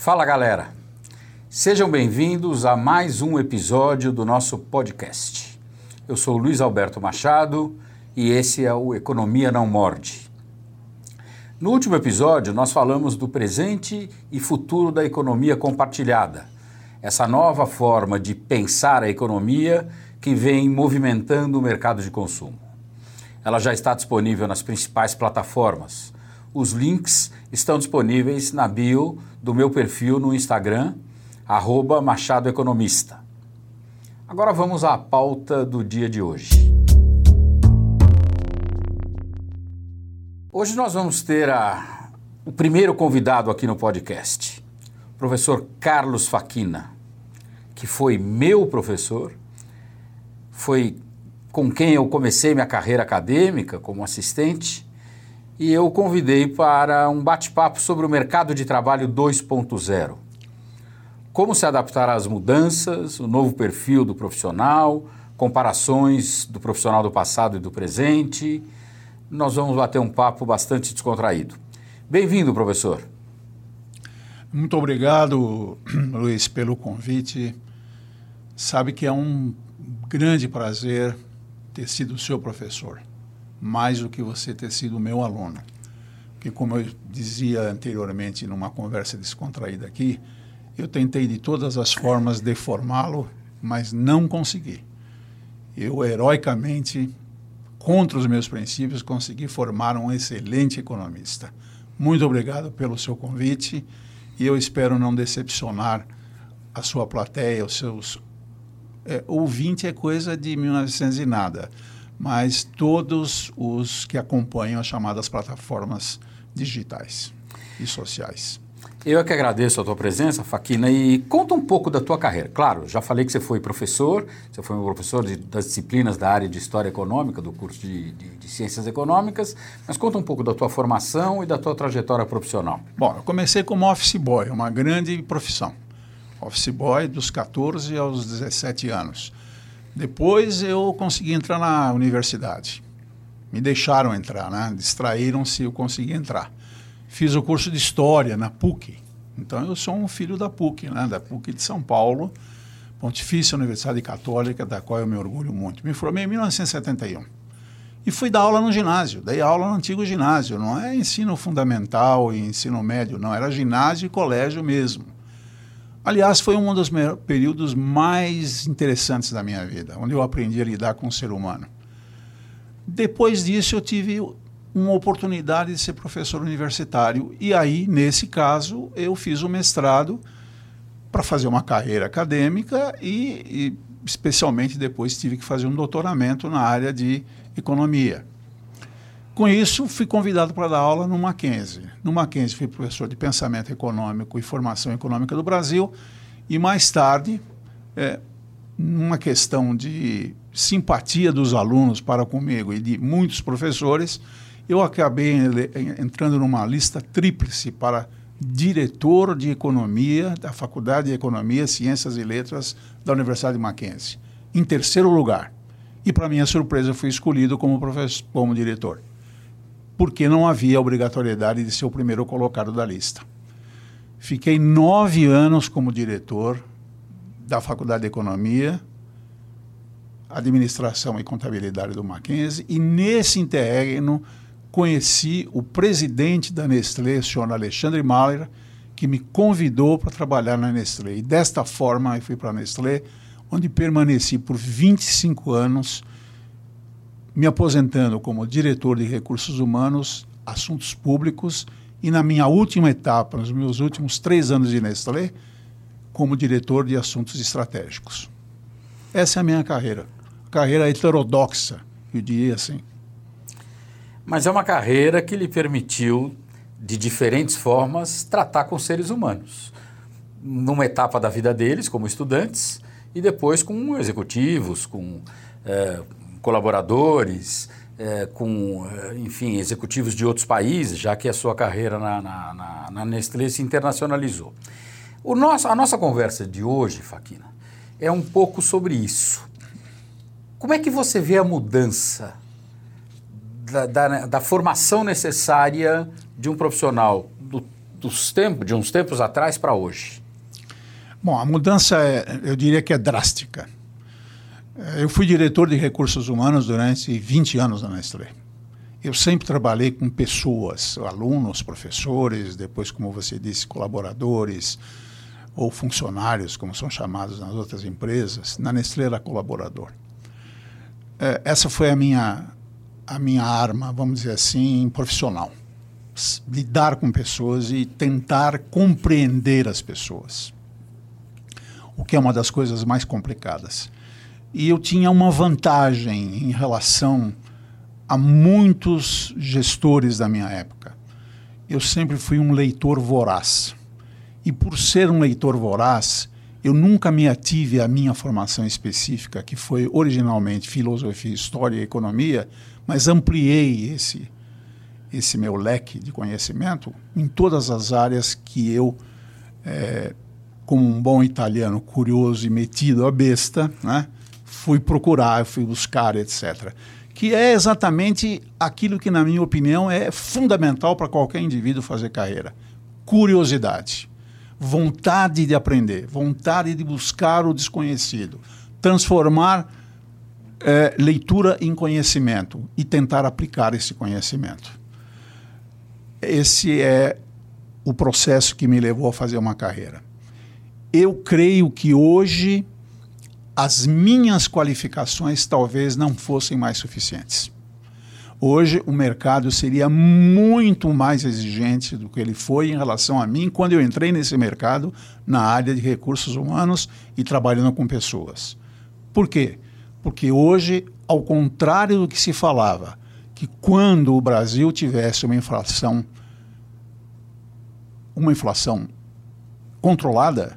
Fala galera, sejam bem-vindos a mais um episódio do nosso podcast. Eu sou Luiz Alberto Machado e esse é o Economia Não Morde. No último episódio, nós falamos do presente e futuro da economia compartilhada, essa nova forma de pensar a economia que vem movimentando o mercado de consumo. Ela já está disponível nas principais plataformas. Os links estão disponíveis na bio do meu perfil no Instagram, arroba Machado Economista. Agora vamos à pauta do dia de hoje. Hoje nós vamos ter a, o primeiro convidado aqui no podcast, o professor Carlos Faquina, que foi meu professor, foi com quem eu comecei minha carreira acadêmica como assistente e eu convidei para um bate-papo sobre o mercado de trabalho 2.0. Como se adaptar às mudanças, o novo perfil do profissional, comparações do profissional do passado e do presente. Nós vamos bater um papo bastante descontraído. Bem-vindo, professor. Muito obrigado, Luiz, pelo convite. Sabe que é um grande prazer ter sido seu professor mais do que você ter sido meu aluno. Porque, como eu dizia anteriormente numa conversa descontraída aqui, eu tentei de todas as formas deformá-lo, mas não consegui. Eu, heroicamente, contra os meus princípios, consegui formar um excelente economista. Muito obrigado pelo seu convite e eu espero não decepcionar a sua plateia, os seus. É, ouvinte é coisa de 1900 e nada mas todos os que acompanham as chamadas plataformas digitais e sociais. Eu é que agradeço a tua presença, Faquina, e conta um pouco da tua carreira. Claro, já falei que você foi professor, você foi um professor de, das disciplinas da área de História Econômica, do curso de, de, de, Ciências Econômicas, mas conta um pouco da tua formação e da tua trajetória profissional. Bom, eu comecei como office boy, uma grande profissão. Office boy dos 14 aos 17 anos. Depois eu consegui entrar na universidade. Me deixaram entrar, né? Distraíram-se, eu consegui entrar. Fiz o curso de História na PUC. Então eu sou um filho da PUC, né? Da PUC de São Paulo, Pontifícia Universidade Católica, da qual eu me orgulho muito. Me formei em 1971. E fui dar aula no ginásio. Dei aula no antigo ginásio. Não é ensino fundamental e ensino médio, não. Era ginásio e colégio mesmo. Aliás, foi um dos períodos mais interessantes da minha vida, onde eu aprendi a lidar com o ser humano. Depois disso, eu tive uma oportunidade de ser professor universitário e aí, nesse caso, eu fiz o mestrado para fazer uma carreira acadêmica e, e, especialmente depois tive que fazer um doutoramento na área de economia. Com isso, fui convidado para dar aula no Mackenzie. No Mackenzie, fui professor de pensamento econômico e formação econômica do Brasil. E mais tarde, é, numa questão de simpatia dos alunos para comigo e de muitos professores, eu acabei entrando numa lista tríplice para diretor de economia da Faculdade de Economia, Ciências e Letras da Universidade de Mackenzie, em terceiro lugar. E, para minha surpresa, fui escolhido como, professor, como diretor porque não havia obrigatoriedade de ser o primeiro colocado da lista. Fiquei nove anos como diretor da Faculdade de Economia, Administração e Contabilidade do Mackenzie, e nesse interregno conheci o presidente da Nestlé, o senhor Alexandre Mahler, que me convidou para trabalhar na Nestlé. E desta forma eu fui para a Nestlé, onde permaneci por 25 anos me aposentando como diretor de recursos humanos, assuntos públicos e na minha última etapa, nos meus últimos três anos de Nestlé, como diretor de assuntos estratégicos. Essa é a minha carreira. Carreira heterodoxa, eu diria assim. Mas é uma carreira que lhe permitiu, de diferentes formas, tratar com seres humanos. Numa etapa da vida deles, como estudantes, e depois com executivos, com é, colaboradores, é, com, é, enfim, executivos de outros países, já que a sua carreira na, na, na, na Nestlé se internacionalizou. O nosso, a nossa conversa de hoje, Faquina, é um pouco sobre isso. Como é que você vê a mudança da, da, da formação necessária de um profissional do, dos tempos, de uns tempos atrás para hoje? Bom, a mudança, é, eu diria que é drástica. É, eu fui diretor de recursos humanos durante 20 anos na Nestlé. Eu sempre trabalhei com pessoas, alunos, professores, depois, como você disse, colaboradores ou funcionários, como são chamados nas outras empresas. Na Nestlé era colaborador. É, essa foi a minha, a minha arma, vamos dizer assim, profissional. Lidar com pessoas e tentar compreender as pessoas o que é uma das coisas mais complicadas. E eu tinha uma vantagem em relação a muitos gestores da minha época. Eu sempre fui um leitor voraz. E por ser um leitor voraz, eu nunca me ative à minha formação específica, que foi originalmente filosofia, história e economia, mas ampliei esse esse meu leque de conhecimento em todas as áreas que eu é, como um bom italiano curioso e metido a besta, né, fui procurar, fui buscar, etc. Que é exatamente aquilo que, na minha opinião, é fundamental para qualquer indivíduo fazer carreira: curiosidade, vontade de aprender, vontade de buscar o desconhecido, transformar é, leitura em conhecimento e tentar aplicar esse conhecimento. Esse é o processo que me levou a fazer uma carreira. Eu creio que hoje as minhas qualificações talvez não fossem mais suficientes. Hoje o mercado seria muito mais exigente do que ele foi em relação a mim quando eu entrei nesse mercado na área de recursos humanos e trabalhando com pessoas. Por quê? Porque hoje, ao contrário do que se falava, que quando o Brasil tivesse uma inflação uma inflação controlada,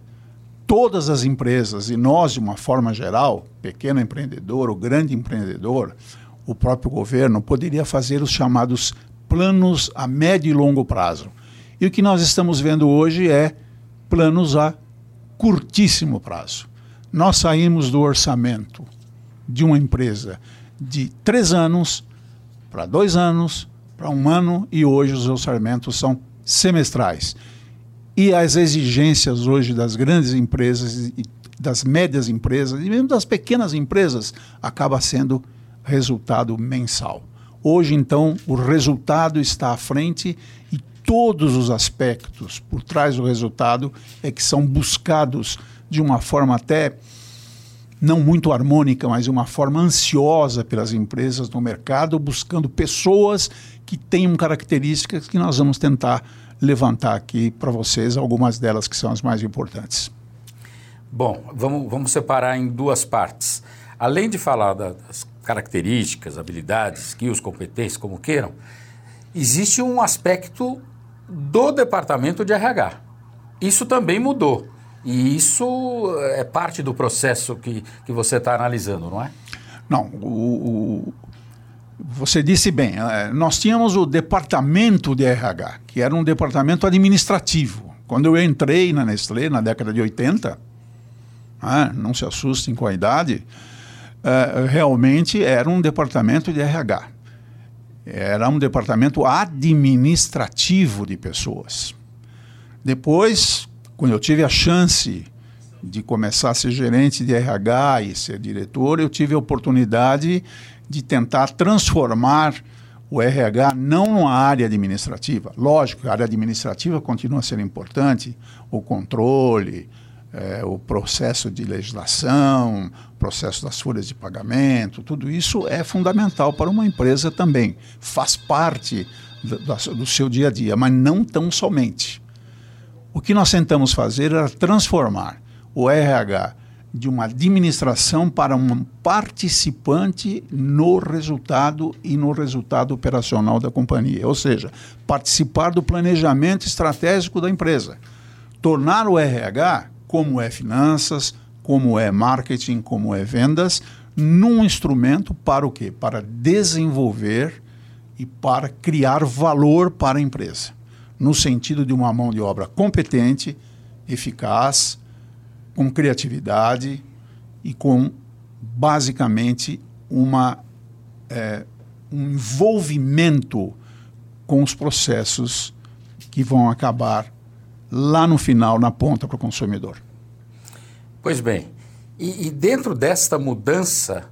todas as empresas, e nós de uma forma geral, pequeno empreendedor, o grande empreendedor, o próprio governo, poderia fazer os chamados planos a médio e longo prazo. E o que nós estamos vendo hoje é planos a curtíssimo prazo. Nós saímos do orçamento de uma empresa de três anos para dois anos, para um ano, e hoje os orçamentos são semestrais. E as exigências hoje das grandes empresas, das médias empresas e mesmo das pequenas empresas acaba sendo resultado mensal. Hoje, então, o resultado está à frente e todos os aspectos por trás do resultado é que são buscados de uma forma até não muito harmônica, mas uma forma ansiosa pelas empresas no mercado, buscando pessoas que tenham características que nós vamos tentar levantar aqui para vocês algumas delas que são as mais importantes. Bom, vamos, vamos separar em duas partes. Além de falar das características, habilidades, skills, competências, como queiram, existe um aspecto do departamento de RH. Isso também mudou. E isso é parte do processo que, que você está analisando, não é? Não, o, o, você disse bem, eh, nós tínhamos o departamento de RH, que era um departamento administrativo. Quando eu entrei na Nestlé, na década de 80, ah, não se assustem com a idade, uh, realmente era um departamento de RH. Era um departamento administrativo de pessoas. Depois, quando eu tive a chance de começar a ser gerente de RH e ser diretor, eu tive a oportunidade de tentar transformar o RH não numa área administrativa. Lógico, a área administrativa continua ser importante, o controle, é, o processo de legislação, processo das folhas de pagamento, tudo isso é fundamental para uma empresa também. Faz parte do, do seu dia a dia, mas não tão somente. O que nós tentamos fazer era transformar o RH de uma administração para um participante no resultado e no resultado operacional da companhia, ou seja, participar do planejamento estratégico da empresa. Tornar o RH, como é finanças, como é marketing, como é vendas, num instrumento para o quê? Para desenvolver e para criar valor para a empresa, no sentido de uma mão de obra competente, eficaz, com criatividade e com basicamente uma, é, um envolvimento com os processos que vão acabar lá no final, na ponta para o consumidor. Pois bem, e, e dentro desta mudança,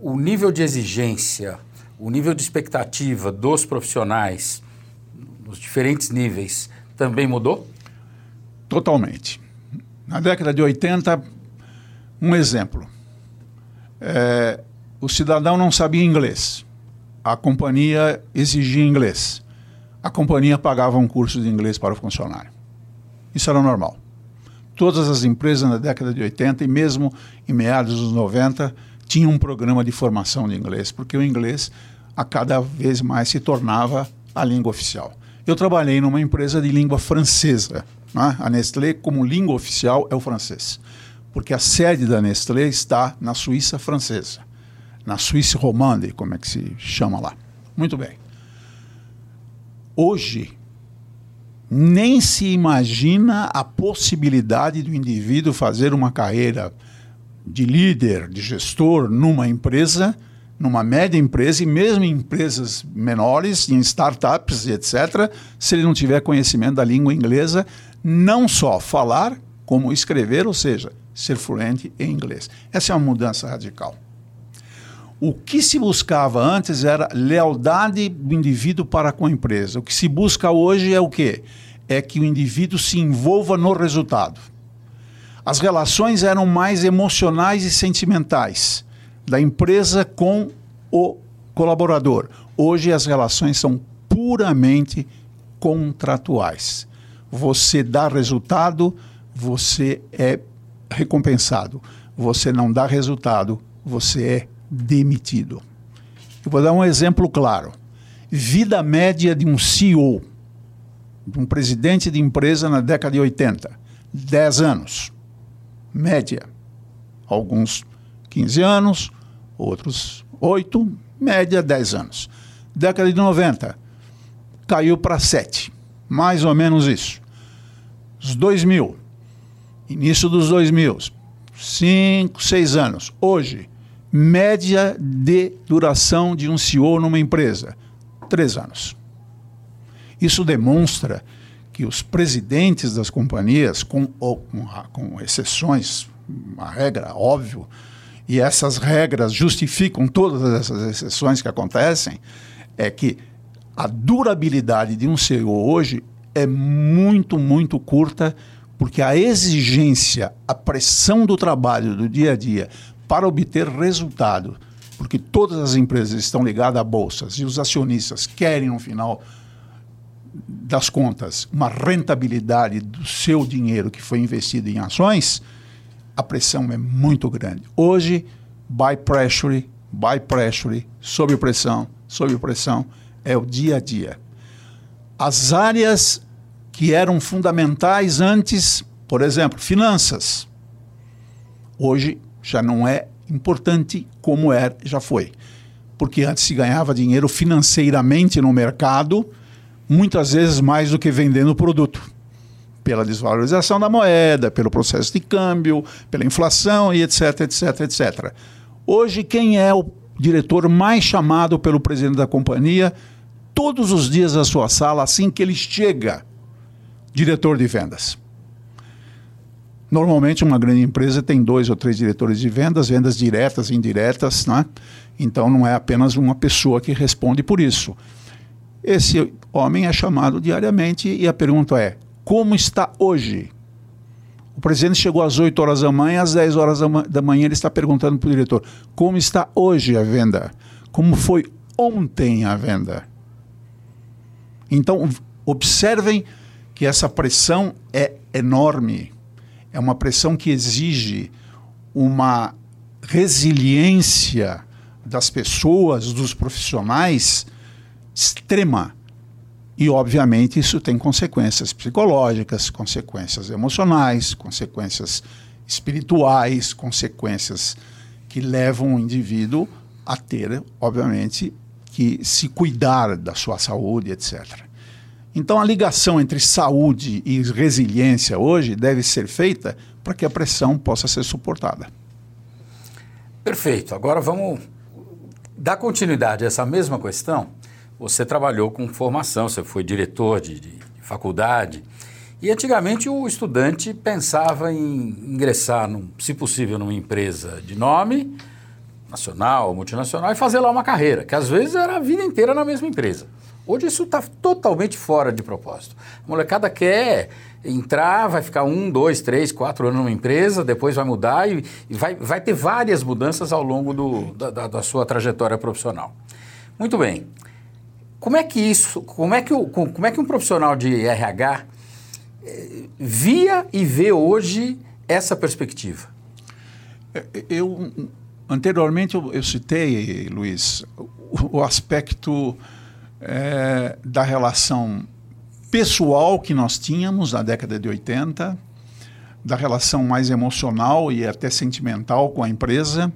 o nível de exigência, o nível de expectativa dos profissionais, nos diferentes níveis, também mudou? Totalmente. Na década de 80, um exemplo. É, o cidadão não sabia inglês. A companhia exigia inglês. A companhia pagava um curso de inglês para o funcionário. Isso era normal. Todas as empresas na década de 80 e mesmo em meados dos 90 tinham um programa de formação de inglês, porque o inglês a cada vez mais se tornava a língua oficial. Eu trabalhei numa empresa de língua francesa. Né? A Nestlé, como língua oficial, é o francês. Porque a sede da Nestlé está na Suíça francesa, na Suíça romande, como é que se chama lá. Muito bem. Hoje, nem se imagina a possibilidade do indivíduo fazer uma carreira de líder, de gestor numa empresa numa média empresa e mesmo em empresas menores, em startups e etc., se ele não tiver conhecimento da língua inglesa, não só falar, como escrever, ou seja, ser fluente em inglês. Essa é uma mudança radical. O que se buscava antes era lealdade do indivíduo para com a empresa. O que se busca hoje é o quê? É que o indivíduo se envolva no resultado. As relações eram mais emocionais e sentimentais da empresa com o colaborador. Hoje as relações são puramente contratuais. Você dá resultado, você é recompensado. Você não dá resultado, você é demitido. Eu vou dar um exemplo claro. Vida média de um CEO, de um presidente de empresa na década de 80, 10 anos. Média. Alguns 15 anos, outros 8, média 10 anos. Década de 90, caiu para 7, mais ou menos isso. Os 2000, início dos 2000, 5, 6 anos. Hoje, média de duração de um CEO numa empresa, 3 anos. Isso demonstra que os presidentes das companhias, com, com, com exceções, uma regra, óbvio, e essas regras justificam todas essas exceções que acontecem, é que a durabilidade de um CEO hoje é muito, muito curta, porque a exigência, a pressão do trabalho do dia a dia para obter resultado, porque todas as empresas estão ligadas a bolsas e os acionistas querem, no final das contas, uma rentabilidade do seu dinheiro que foi investido em ações a pressão é muito grande. Hoje, by pressure, by pressure, sob pressão, sob pressão, é o dia a dia. As áreas que eram fundamentais antes, por exemplo, finanças, hoje já não é importante como era, já foi. Porque antes se ganhava dinheiro financeiramente no mercado, muitas vezes mais do que vendendo produto pela desvalorização da moeda, pelo processo de câmbio, pela inflação e etc, etc, etc. Hoje, quem é o diretor mais chamado pelo presidente da companhia todos os dias na sua sala, assim que ele chega? Diretor de vendas. Normalmente, uma grande empresa tem dois ou três diretores de vendas, vendas diretas e indiretas, né? então não é apenas uma pessoa que responde por isso. Esse homem é chamado diariamente e a pergunta é: como está hoje. O presidente chegou às 8 horas da manhã, às 10 horas da manhã ele está perguntando para o diretor como está hoje a venda, como foi ontem a venda. Então, observem que essa pressão é enorme. É uma pressão que exige uma resiliência das pessoas, dos profissionais extrema e, obviamente, isso tem consequências psicológicas, consequências emocionais, consequências espirituais, consequências que levam o indivíduo a ter, obviamente, que se cuidar da sua saúde, etc. Então, a ligação entre saúde e resiliência hoje deve ser feita para que a pressão possa ser suportada. Perfeito. Agora vamos dar continuidade a essa mesma questão você trabalhou com formação, você foi diretor de, de faculdade. E antigamente o estudante pensava em ingressar, num, se possível, numa empresa de nome, nacional, multinacional, e fazer lá uma carreira, que às vezes era a vida inteira na mesma empresa. Hoje isso está totalmente fora de propósito. A molecada quer entrar, vai ficar um, dois, três, quatro anos numa empresa, depois vai mudar e, e vai, vai ter várias mudanças ao longo do, da, da, sua trajetória profissional. Muito bem. Como é que isso, como é que, o, como é que um profissional de RH eh, via e vê hoje essa perspectiva? É, eu anteriormente eu, eu citei, Luiz, o, o aspecto é, da relação pessoal que nós tínhamos na década de 80, da relação mais emocional e até sentimental com a empresa,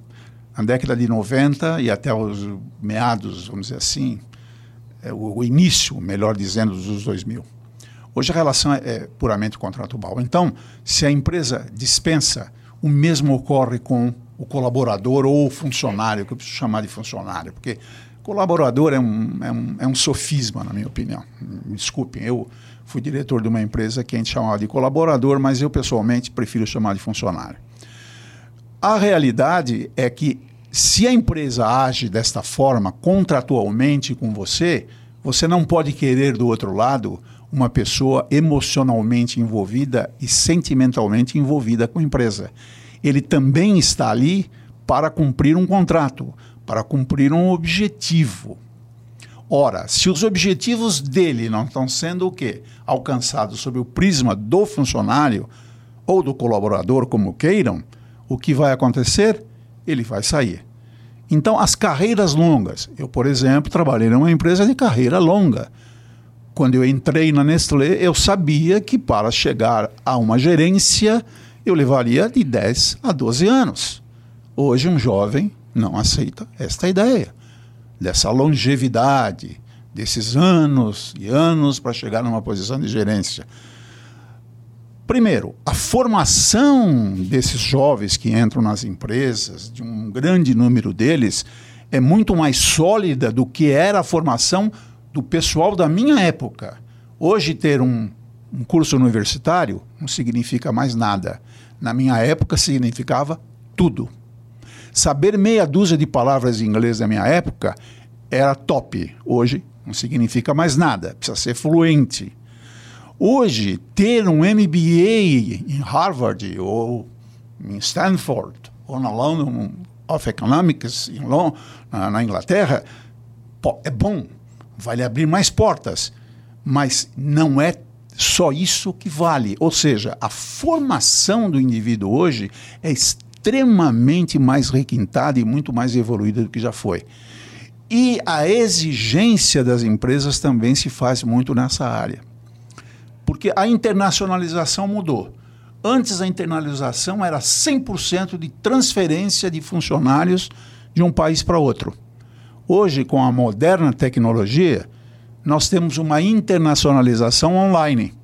na década de 90 e até os meados, vamos dizer assim, é, o, o, início, melhor dizendo, dos 2000. Hoje a relação é, é puramente contratual. Então, se a empresa dispensa, o mesmo ocorre com o colaborador ou o funcionário, que eu preciso chamar de funcionário, porque Colaborador é um, é, um, é um sofisma, na minha opinião. Desculpem, eu fui diretor de uma empresa que a gente chamava de colaborador, mas eu pessoalmente prefiro chamar de funcionário. A realidade é que se a empresa age desta forma contratualmente com você, você não pode querer do outro lado uma pessoa emocionalmente envolvida e sentimentalmente envolvida com a empresa. Ele também está ali para cumprir um contrato para cumprir um objetivo. Ora, se os objetivos dele não estão sendo o quê? Alcançados sob o prisma do funcionário ou do colaborador, como queiram, o que vai acontecer? Ele vai sair. Então, as carreiras longas. Eu, por exemplo, trabalhei numa empresa de carreira longa. Quando eu entrei na Nestlé, eu sabia que para chegar a uma gerência, eu levaria de 10 a 12 anos. Hoje, um jovem não aceita esta ideia dessa longevidade, desses anos e anos para chegar numa posição de gerência. Primeiro, a formação desses jovens que entram nas empresas, de um grande número deles, é muito mais sólida do que era a formação do pessoal da minha época. Hoje, ter um, um curso universitário não significa mais nada. Na minha época, significava tudo. Saber meia dúzia de palavras em inglês na minha época era top. Hoje não significa mais nada, precisa ser fluente. Hoje, ter um MBA em Harvard ou em Stanford ou na London of Economics em London, na, Inglaterra é bom, vai lhe abrir mais portas, mas não é só isso que vale. Ou seja, a formação do indivíduo hoje é extremamente mais requintada e muito mais evoluída do que já foi. E a exigência das empresas também se faz muito nessa área. Porque a internacionalização mudou. Antes a internalização era 100% de transferência de funcionários de um país para outro. Hoje, com a moderna tecnologia, nós temos uma internacionalização online.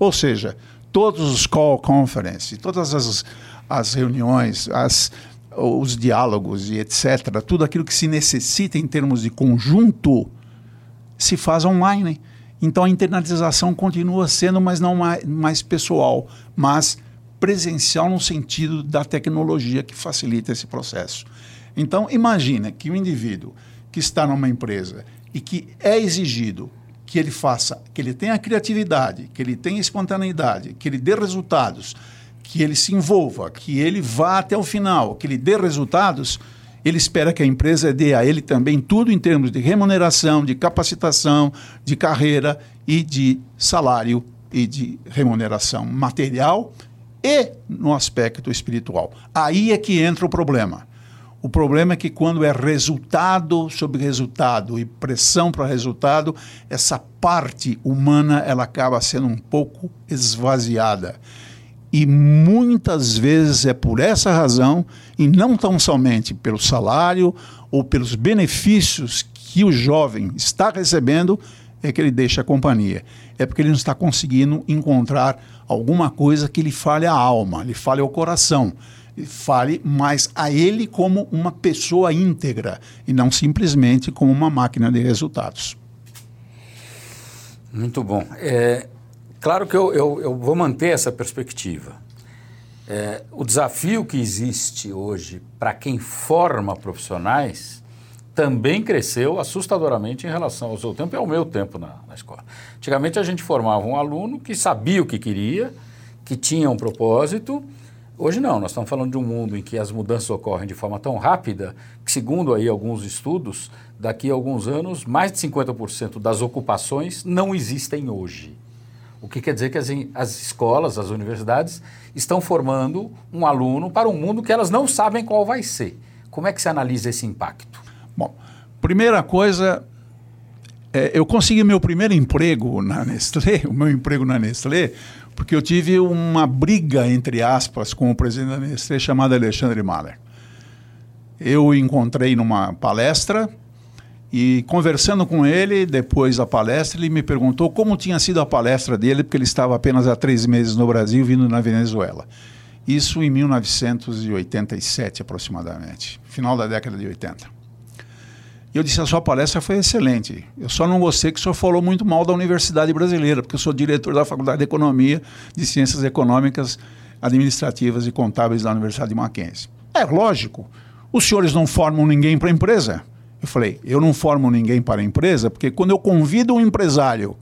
Ou seja, todos os call conferences, todas as as reuniões, as, os diálogos e etc., tudo aquilo que se necessita em termos de conjunto, se faz online. Então a internalização continua sendo, mas não mais, mais pessoal, mas presencial no sentido da tecnologia que facilita esse processo. Então imagina que o um indivíduo que está numa empresa e que é exigido que ele faça, que ele tenha criatividade, que ele tenha espontaneidade, que ele dê resultados, que ele se envolva, que ele vá até o final, que ele dê resultados, ele espera que a empresa dê a ele também tudo em termos de remuneração, de capacitação, de carreira e de salário e de remuneração material e no aspecto espiritual. Aí é que entra o problema. O problema é que quando é resultado sobre resultado e pressão para resultado, essa parte humana ela acaba sendo um pouco esvaziada. E muitas vezes é por essa razão, e não tão somente pelo salário ou pelos benefícios que o jovem está recebendo, é que ele deixa a companhia. É porque ele não está conseguindo encontrar alguma coisa que lhe fale a alma, lhe fale ao coração, lhe fale mais a ele como uma pessoa íntegra e não simplesmente como uma máquina de resultados. Muito bom. É, Claro que eu, eu, eu vou manter essa perspectiva. É, o desafio que existe hoje para quem forma profissionais também cresceu assustadoramente em relação ao seu tempo e ao meu tempo na, na escola. Antigamente a gente formava um aluno que sabia o que queria, que tinha um propósito. Hoje não, nós estamos falando de um mundo em que as mudanças ocorrem de forma tão rápida que, segundo aí alguns estudos, daqui a alguns anos, mais de 50% das ocupações não existem hoje. O que quer dizer que as, as escolas, as universidades, estão formando um aluno para um mundo que elas não sabem qual vai ser. Como é que se analisa esse impacto? Bom, primeira coisa, é, eu consegui meu primeiro emprego na Nestlé, o meu emprego na Nestlé, porque eu tive uma briga, entre aspas, com o presidente da Nestlé chamado Alexandre Mahler. Eu encontrei numa palestra e conversando com ele, depois da palestra, ele me perguntou como tinha sido a palestra dele, porque ele estava apenas há três meses no Brasil, vindo na Venezuela. Isso em 1987, aproximadamente, final da década de 80. E eu disse: a sua palestra foi excelente. Eu só não gostei que o senhor falou muito mal da Universidade Brasileira, porque eu sou diretor da Faculdade de Economia, de Ciências Econômicas, Administrativas e Contábeis da Universidade de Mackenzie. É lógico, os senhores não formam ninguém para a empresa. Eu falei, eu não formo ninguém para a empresa, porque quando eu convido um empresário,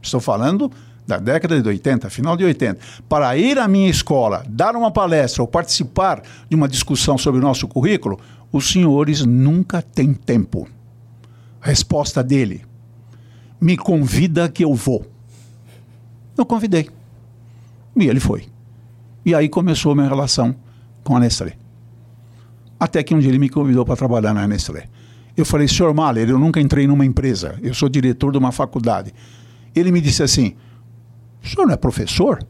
estou falando da década de 80, final de 80, para ir à minha escola, dar uma palestra ou participar de uma discussão sobre o nosso currículo, os senhores nunca têm tempo. Resposta dele: me convida que eu vou. Eu convidei. E ele foi. E aí começou a minha relação com a Nestlé. Até que um dia ele me convidou para trabalhar na Nestlé. Eu falei, senhor Mahler, eu nunca entrei numa empresa, eu sou diretor de uma faculdade. Ele me disse assim: o senhor não é professor? Eu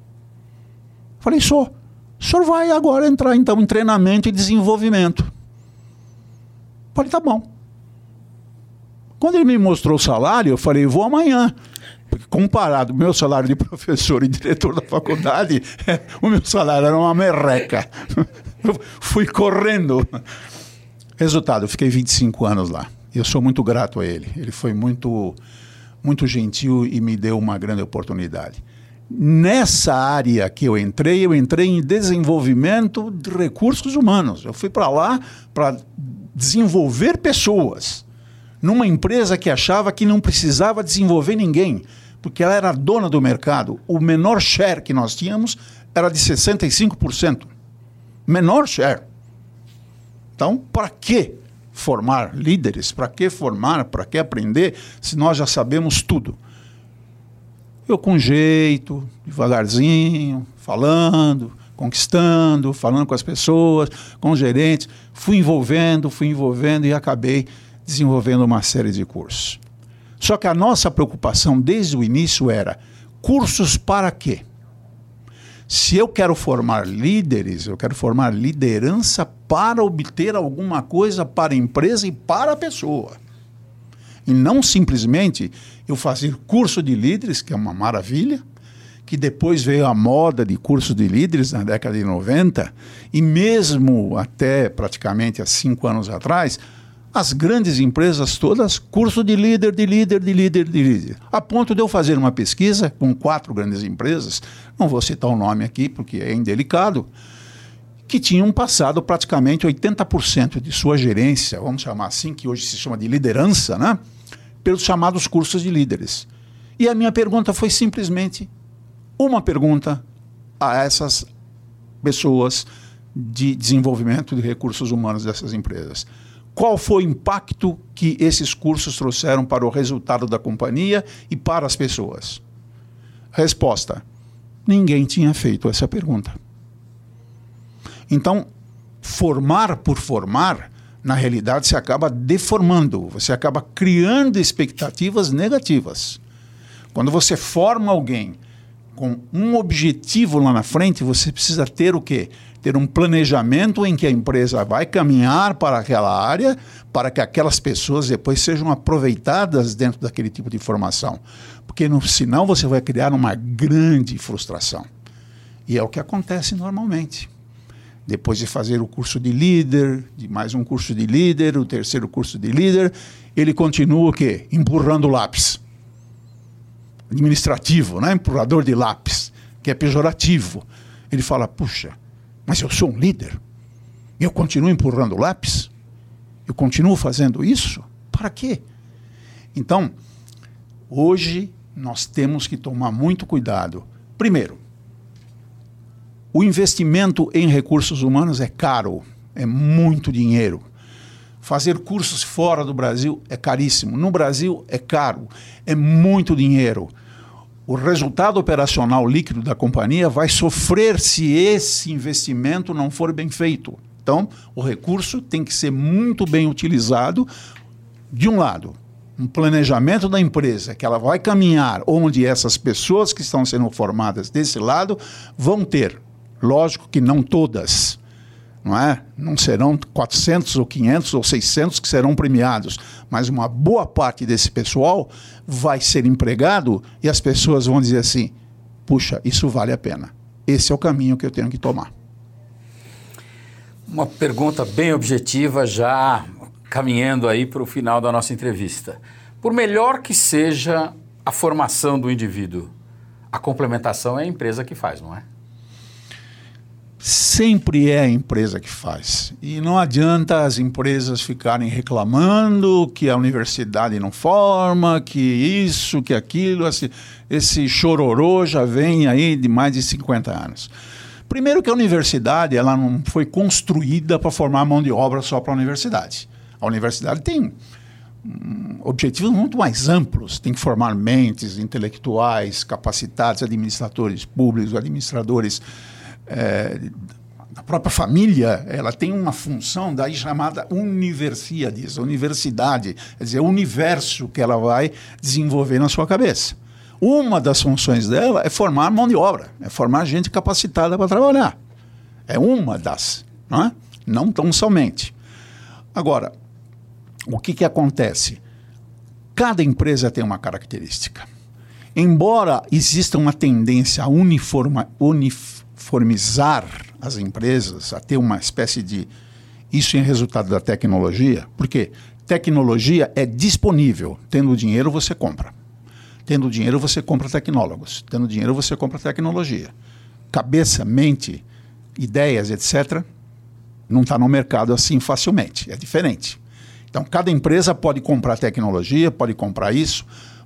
falei, sou. O senhor vai agora entrar então em treinamento e desenvolvimento. Eu falei, tá bom. Quando ele me mostrou o salário, eu falei, vou amanhã. Porque comparado o meu salário de professor e diretor da faculdade, o meu salário era uma merreca. Eu fui correndo. Resultado, eu fiquei 25 anos lá. Eu sou muito grato a ele. Ele foi muito, muito gentil e me deu uma grande oportunidade. Nessa área que eu entrei, eu entrei em desenvolvimento de recursos humanos. Eu fui para lá para desenvolver pessoas. Numa empresa que achava que não precisava desenvolver ninguém, porque ela era dona do mercado. O menor share que nós tínhamos era de 65%. Menor share. Então, para que formar líderes? Para que formar? Para que aprender se nós já sabemos tudo? Eu com jeito, devagarzinho, falando, conquistando, falando com as pessoas, com os gerentes, fui envolvendo, fui envolvendo e acabei desenvolvendo uma série de cursos. Só que a nossa preocupação desde o início era cursos para quê? Se eu quero formar líderes, eu quero formar liderança para obter alguma coisa para a empresa e para a pessoa. E não simplesmente eu fazer curso de líderes, que é uma maravilha, que depois veio a moda de curso de líderes na década de 90, e mesmo até praticamente há cinco anos atrás, as grandes empresas todas, curso de líder, de líder, de líder, de líder. A ponto de eu fazer uma pesquisa com quatro grandes empresas, não vou citar o nome aqui porque é indelicado, que tinham passado praticamente 80% de sua gerência, vamos chamar assim, que hoje se chama de liderança, né? pelos chamados cursos de líderes. E a minha pergunta foi simplesmente uma pergunta a essas pessoas de desenvolvimento de recursos humanos dessas empresas qual foi o impacto que esses cursos trouxeram para o resultado da companhia e para as pessoas? Resposta: ninguém tinha feito essa pergunta. Então, formar por formar, na realidade, se acaba deformando, você acaba criando expectativas negativas. Quando você forma alguém com um objetivo lá na frente, você precisa ter o quê? ter um planejamento em que a empresa vai caminhar para aquela área para que aquelas pessoas depois sejam aproveitadas dentro daquele tipo de formação. Porque no, senão você vai criar uma grande frustração. E é o que acontece normalmente. Depois de fazer o curso de líder, de mais um curso de líder, o terceiro curso de líder, ele continua o quê? Empurrando lápis. administrativo, né? empurrador de lápis, que é pejorativo. Ele fala: puxa, mas eu sou um líder. Eu continuo empurrando lápis? Eu continuo fazendo isso? Para quê? Então, hoje nós temos que tomar muito cuidado. Primeiro, o investimento em recursos humanos é caro, é muito dinheiro. Fazer cursos fora do Brasil é caríssimo. No Brasil é caro, é muito dinheiro. O resultado operacional líquido da companhia vai sofrer se esse investimento não for bem feito. Então, o recurso tem que ser muito bem utilizado. De um lado, um planejamento da empresa que ela vai caminhar onde essas pessoas que estão sendo formadas desse lado vão ter. Lógico que não todas não é? Não serão 400 ou 500 ou 600 que serão premiados, mas uma boa parte desse pessoal vai ser empregado e as pessoas vão dizer assim: puxa, isso vale a pena. Esse é o caminho que eu tenho que tomar. Uma pergunta bem objetiva, já caminhando aí para o final da nossa entrevista. Por melhor que seja a formação do indivíduo, a complementação é a empresa que faz, não é? sempre é a empresa que faz. E não adianta as empresas ficarem reclamando que a universidade não forma, que isso, que aquilo, esse, esse chororô já vem aí de mais de 50 anos. Primeiro que a universidade ela não foi construída para formar mão de obra só para a universidade. A universidade tem hum, objetivos muito mais amplos. Tem que formar mentes intelectuais, capacitados, administradores públicos, administradores é, da própria família, ela tem uma função daí chamada universidades, universidade, quer dizer, o universo que ela vai desenvolver na sua cabeça. Uma das funções dela é formar mão de obra, é formar gente capacitada para trabalhar. É uma das, não é? Não tão somente. Agora, o que, que acontece? Cada empresa tem uma característica. Embora exista uma tendência a uniforma, uniformizar as empresas, a ter uma espécie de. Isso em resultado da tecnologia, porque tecnologia é disponível. Tendo dinheiro, você compra. Tendo dinheiro, você compra tecnólogos. Tendo dinheiro, você compra tecnologia. Cabeça, mente, ideias, etc., não está no mercado assim facilmente. É diferente. Então, cada empresa pode comprar tecnologia, pode comprar isso,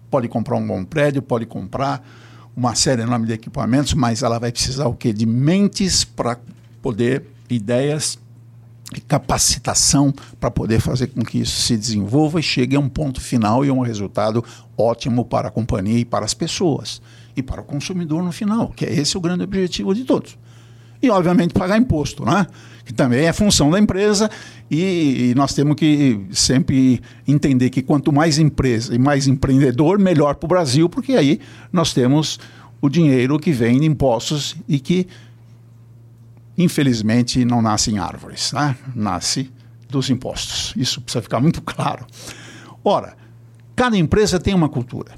pode comprar um bom prédio, pode comprar uma série enorme de equipamentos, mas ela vai precisar o quê? De mentes para poder, ideias e capacitação para poder fazer com que isso se desenvolva e chegue a um ponto final e a um resultado ótimo para a companhia e para as pessoas e para o consumidor no final, que é esse o grande objetivo de todos. E, obviamente, pagar imposto, né? que também é função da empresa, e, e, nós temos que sempre entender que quanto mais empresa e mais empreendedor, melhor para o Brasil, porque aí nós temos o dinheiro que vem de impostos e que, infelizmente, não nasce em árvores, né? nasce dos impostos. Isso precisa ficar muito claro. Ora, cada empresa tem uma cultura.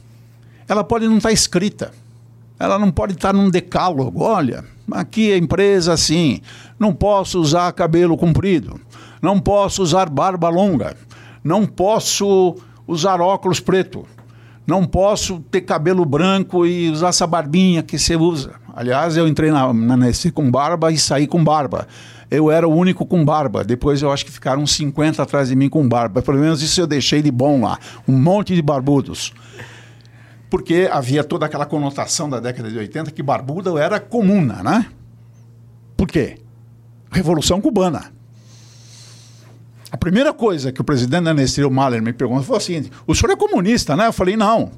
Ela pode não estar escrita, ela não pode estar num decálogo. Olha, aqui é empresa assim, não posso usar cabelo comprido, não posso usar barba longa, não posso usar óculos preto, não posso ter cabelo branco e usar essa barbinha que você usa. Aliás, eu entrei na, na com barba e saí com barba. Eu era o único com barba. Depois eu acho que ficaram uns 50 atrás de mim com barba. Pelo menos isso eu deixei de bom lá. Um monte de barbudos porque havia toda aquela conotação da década de 80 que barbudo era comuna, né? Por quê? Revolução Cubana. A primeira coisa que o presidente da o Mahler, me perguntou foi o seguinte: o senhor é comunista, né? Eu falei, não.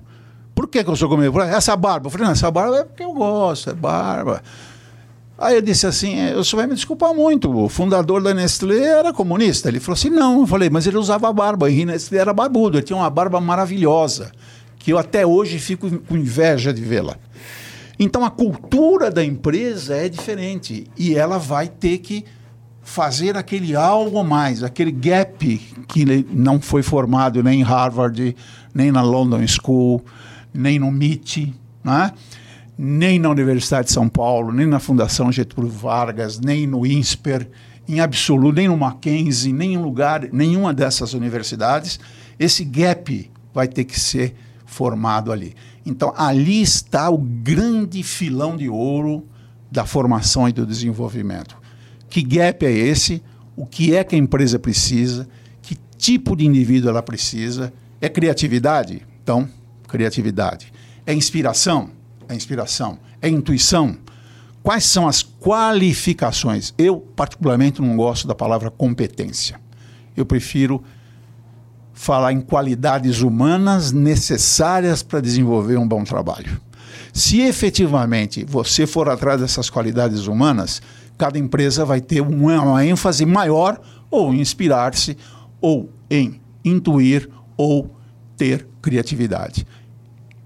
Por que, que eu sou comunista? Essa barba. Eu falei, não, essa barba é porque eu gosto, é barba. Aí eu disse assim: é, o senhor vai me desculpar muito, o fundador da Nestlé era comunista. Ele falou assim: não. Eu falei, mas ele usava barba, e Nestlé era barbudo, ele tinha uma barba maravilhosa que eu até hoje fico com inveja de vê-la. Então a cultura da empresa é diferente e ela vai ter que fazer aquele algo a mais, aquele gap que não foi formado nem em Harvard, nem na London School, nem no MIT, né? nem na Universidade de São Paulo, nem na Fundação Getúlio Vargas, nem no INSPER, em absoluto, nem no Mackenzie, nem em lugar, nenhuma dessas universidades. Esse gap vai ter que ser formado ali. Então, ali está o grande filão de ouro da formação e do desenvolvimento. Que gap é esse? O que é que a empresa precisa? Que tipo de indivíduo ela precisa? É criatividade? Então, criatividade. É inspiração? É inspiração. É intuição? Quais são as qualificações? Eu, particularmente, não gosto da palavra competência. Eu prefiro falar em qualidades humanas necessárias para desenvolver um bom trabalho. Se efetivamente você for atrás dessas qualidades humanas, cada empresa vai ter uma ênfase maior ou em inspirar-se, ou em intuir, ou ter criatividade.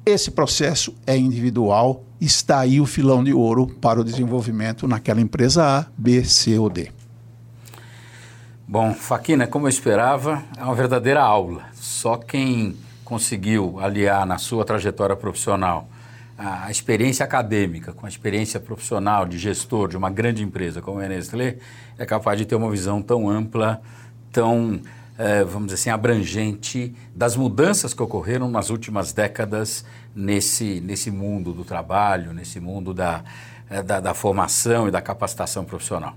Esse processo é individual, está aí o filão de ouro para o desenvolvimento naquela empresa A, B, C ou D. Bom, Faquina, como eu esperava, é uma verdadeira aula. Só quem conseguiu aliar na sua trajetória profissional a experiência acadêmica com a experiência profissional de gestor de uma grande empresa como a Nestlé é capaz de ter uma visão tão ampla, tão, é, vamos dizer assim, abrangente das mudanças que ocorreram nas últimas décadas nesse, nesse mundo do trabalho, nesse mundo da, é, da, da formação e da capacitação profissional.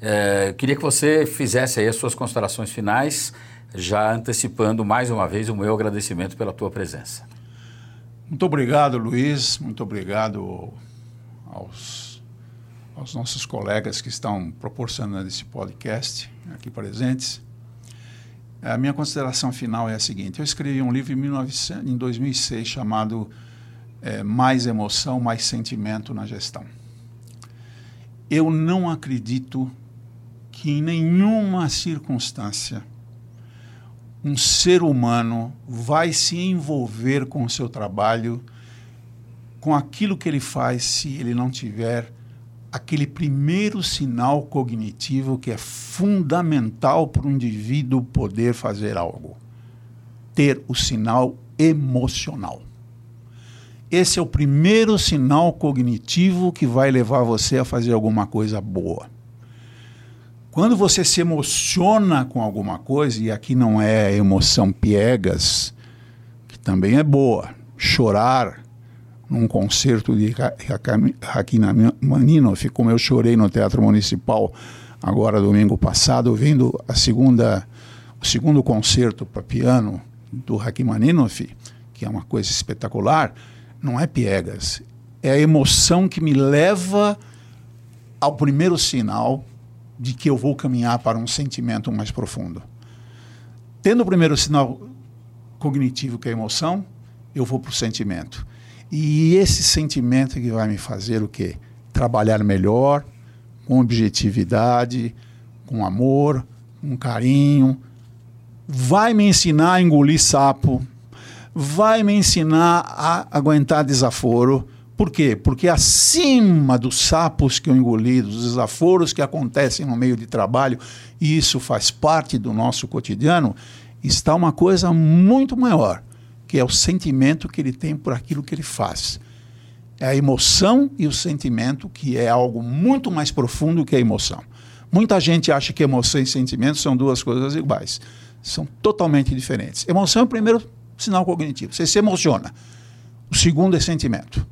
É, queria que você fizesse aí as suas considerações finais, já antecipando mais uma vez o meu agradecimento pela tua presença. Muito obrigado, Luiz. Muito obrigado aos, aos nossos colegas que estão proporcionando esse podcast aqui presentes. A minha consideração final é a seguinte: eu escrevi um livro em, 1900, em 2006 chamado é, Mais Emoção, Mais Sentimento na Gestão. Eu não acredito que em nenhuma circunstância um ser humano vai se envolver com o seu trabalho, com aquilo que ele faz, se ele não tiver aquele primeiro sinal cognitivo que é fundamental para o indivíduo poder fazer algo: ter o sinal emocional. Esse é o primeiro sinal cognitivo que vai levar você a fazer alguma coisa boa. Quando você se emociona com alguma coisa, e aqui não é emoção piegas, que também é boa, chorar num concerto de Rachmaninoff, como eu chorei no Teatro Municipal agora domingo passado, vendo a segunda, o segundo concerto para piano do Rachmaninoff, que é uma coisa espetacular, não é piegas, é a emoção que me leva ao primeiro sinal de que eu vou caminhar para um sentimento mais profundo. Tendo o primeiro sinal cognitivo, que é a emoção, eu vou para o sentimento. E esse sentimento que vai me fazer o quê? Trabalhar melhor, com objetividade, com amor, com carinho. Vai me ensinar a engolir sapo, vai me ensinar a aguentar desaforo por quê? Porque acima dos sapos que eu engoli, dos desaforos que acontecem no meio de trabalho, e isso faz parte do nosso cotidiano, está uma coisa muito maior, que é o sentimento que ele tem por aquilo que ele faz. É a emoção e o sentimento, que é algo muito mais profundo que a emoção. Muita gente acha que emoção e sentimento são duas coisas iguais. São totalmente diferentes. Emoção é o primeiro sinal cognitivo. Você se emociona. O segundo é sentimento.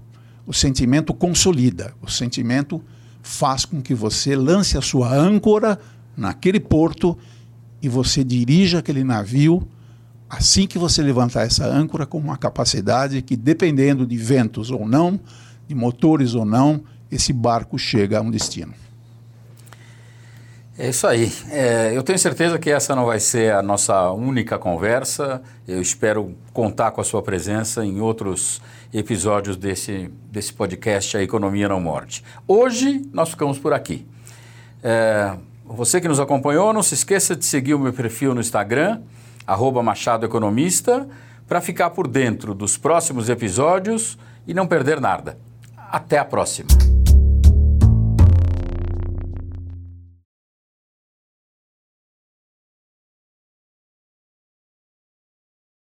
O sentimento consolida, o sentimento faz com que você lance a sua âncora naquele porto e você dirija aquele navio assim que você levantar essa âncora com uma capacidade que, dependendo de ventos ou não, de motores ou não, esse barco chega a um destino. É isso aí. É, eu tenho certeza que essa não vai ser a nossa única conversa. Eu espero contar com a sua presença em outros episódios desse, desse podcast A Economia Não Morde. Hoje nós ficamos por aqui. É, você que nos acompanhou, não se esqueça de seguir o meu perfil no Instagram, arroba Machado Economista, para ficar por dentro dos próximos episódios e não perder nada. Até a próxima!